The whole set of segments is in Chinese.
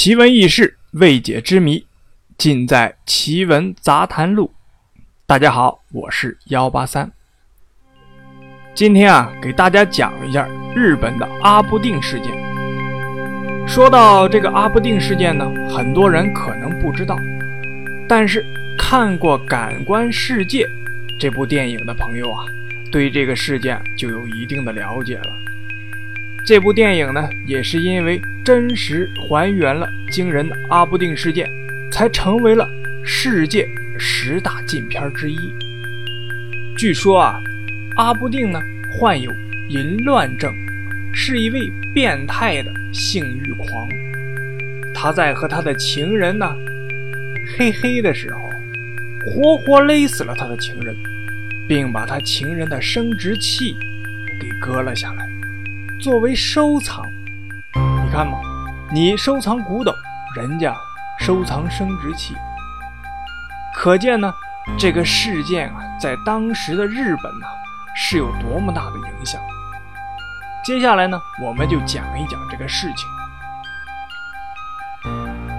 奇闻异事、未解之谜，尽在《奇闻杂谈录》。大家好，我是幺八三。今天啊，给大家讲一下日本的阿布定事件。说到这个阿布定事件呢，很多人可能不知道，但是看过《感官世界》这部电影的朋友啊，对这个事件就有一定的了解了。这部电影呢，也是因为真实还原了惊人的阿布定事件，才成为了世界十大禁片之一。据说啊，阿布定呢患有淫乱症，是一位变态的性欲狂。他在和他的情人呢嘿嘿的时候，活活勒死了他的情人，并把他情人的生殖器给割了下来。作为收藏，你看嘛，你收藏古董，人家收藏生殖器，可见呢，这个事件啊，在当时的日本呢，是有多么大的影响。接下来呢，我们就讲一讲这个事情。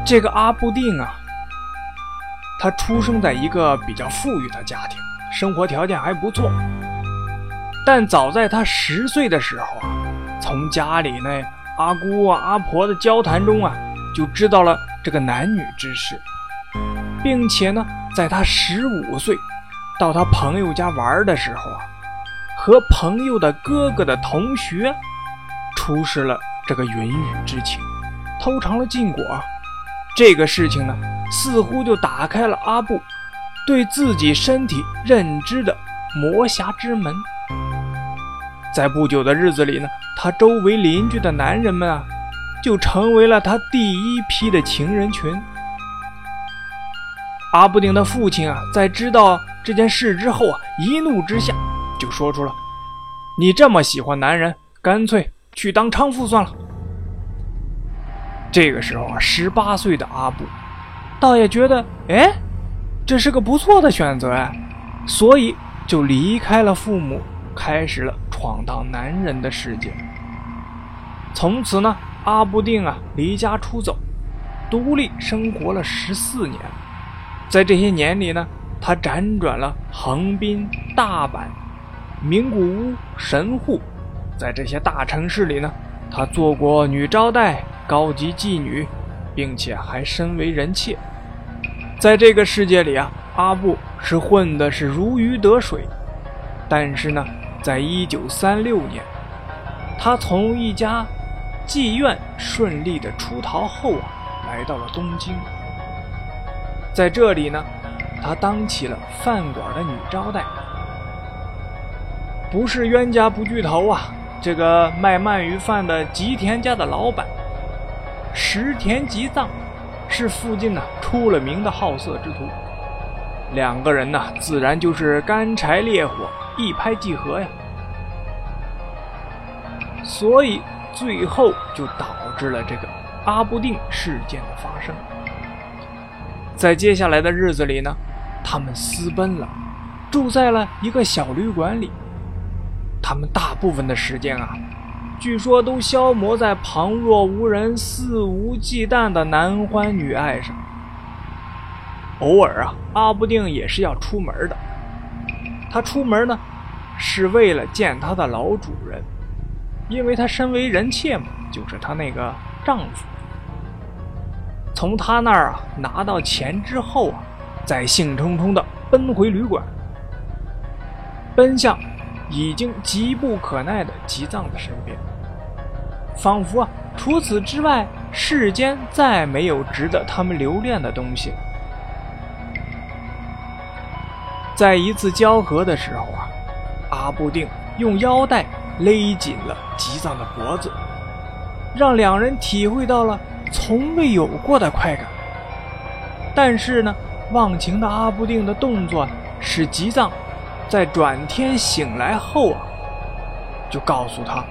这个阿部定啊，他出生在一个比较富裕的家庭，生活条件还不错，但早在他十岁的时候啊。从家里那阿姑啊、阿婆的交谈中啊，就知道了这个男女之事，并且呢，在他十五岁到他朋友家玩的时候啊，和朋友的哥哥的同学出示了这个云雨之情，偷尝了禁果。这个事情呢，似乎就打开了阿布对自己身体认知的魔匣之门。在不久的日子里呢。他周围邻居的男人们啊，就成为了他第一批的情人群。阿布丁的父亲啊，在知道这件事之后啊，一怒之下就说出了：“你这么喜欢男人，干脆去当娼妇算了。”这个时候啊，十八岁的阿布倒也觉得，哎，这是个不错的选择呀，所以就离开了父母。开始了闯荡男人的世界。从此呢，阿布定啊离家出走，独立生活了十四年。在这些年里呢，他辗转了横滨、大阪、名古屋、神户，在这些大城市里呢，他做过女招待、高级妓女，并且还身为人妾。在这个世界里啊，阿布是混的是如鱼得水，但是呢。在一九三六年，他从一家妓院顺利的出逃后啊，来到了东京。在这里呢，他当起了饭馆的女招待。不是冤家不聚头啊！这个卖鳗鱼饭的吉田家的老板石田吉藏，是附近呢出了名的好色之徒。两个人呢，自然就是干柴烈火。一拍即合呀，所以最后就导致了这个阿不定事件的发生。在接下来的日子里呢，他们私奔了，住在了一个小旅馆里。他们大部分的时间啊，据说都消磨在旁若无人、肆无忌惮的男欢女爱上。偶尔啊，阿部定也是要出门的。他出门呢，是为了见他的老主人，因为他身为人妾嘛，就是他那个丈夫。从他那儿啊拿到钱之后啊，再兴冲冲的奔回旅馆，奔向已经急不可耐的吉藏的身边，仿佛啊除此之外，世间再没有值得他们留恋的东西。在一次交合的时候啊，阿部定用腰带勒紧了吉藏的脖子，让两人体会到了从未有过的快感。但是呢，忘情的阿部定的动作使吉藏在转天醒来后啊，就告诉他，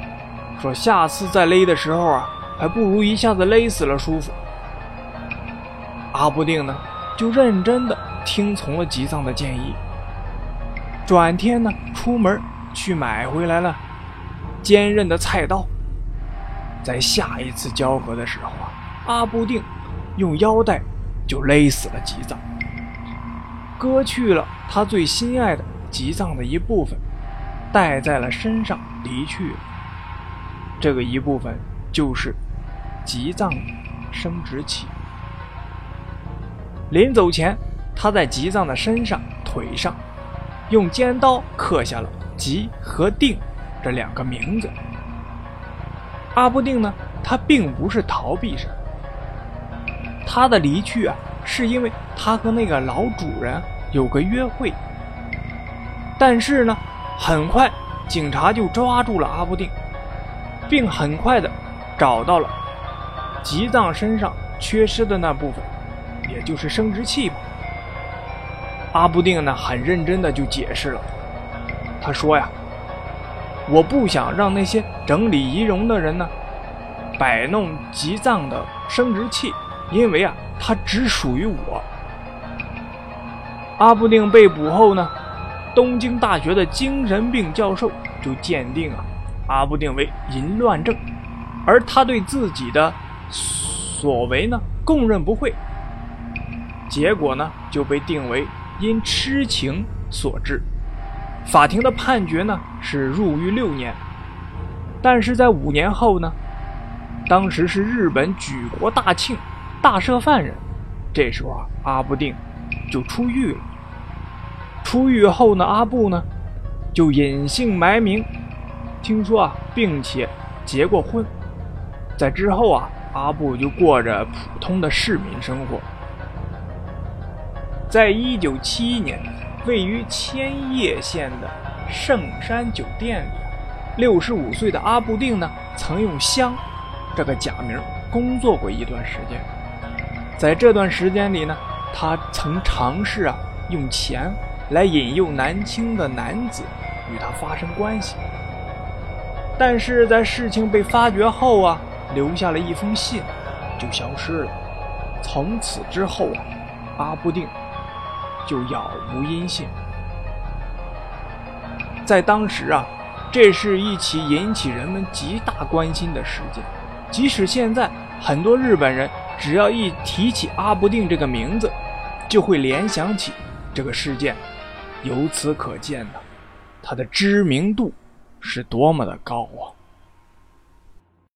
说下次再勒的时候啊，还不如一下子勒死了舒服。阿部定呢，就认真的听从了吉藏的建议。转天呢，出门去买回来了坚韧的菜刀。在下一次交合的时候啊，阿布定用腰带就勒死了吉藏，割去了他最心爱的吉藏的一部分，带在了身上离去了。这个一部分就是吉藏的生殖器。临走前，他在吉藏的身上、腿上用尖刀刻下了“吉”和“定”这两个名字。阿布定呢，他并不是逃避什么，他的离去啊，是因为他和那个老主人有个约会。但是呢，很快警察就抓住了阿布定，并很快的找到了吉藏身上缺失的那部分，也就是生殖器吧。阿布定呢，很认真的就解释了，他说呀。我不想让那些整理仪容的人呢摆弄吉藏的生殖器，因为啊，它只属于我。阿布定被捕后呢，东京大学的精神病教授就鉴定啊，阿布定为淫乱症，而他对自己的所为呢供认不讳，结果呢就被定为因痴情所致。法庭的判决呢是入狱六年，但是在五年后呢，当时是日本举国大庆，大赦犯人。这时候啊，阿布定就出狱了。出狱后呢，阿布呢就隐姓埋名，听说啊，并且结过婚。在之后啊，阿布就过着普通的市民生活。在一九七一年。位于千叶县的圣山酒店里，六十五岁的阿布定呢，曾用香这个假名工作过一段时间。在这段时间里呢，他曾尝试啊用钱来引诱南京的男子与他发生关系。但是在事情被发觉后啊，留下了一封信，就消失了。从此之后啊，阿布定。就杳无音信。在当时啊，这是一起引起人们极大关心的事件。即使现在，很多日本人只要一提起阿不定这个名字，就会联想起这个事件。由此可见呢，他的知名度是多么的高啊！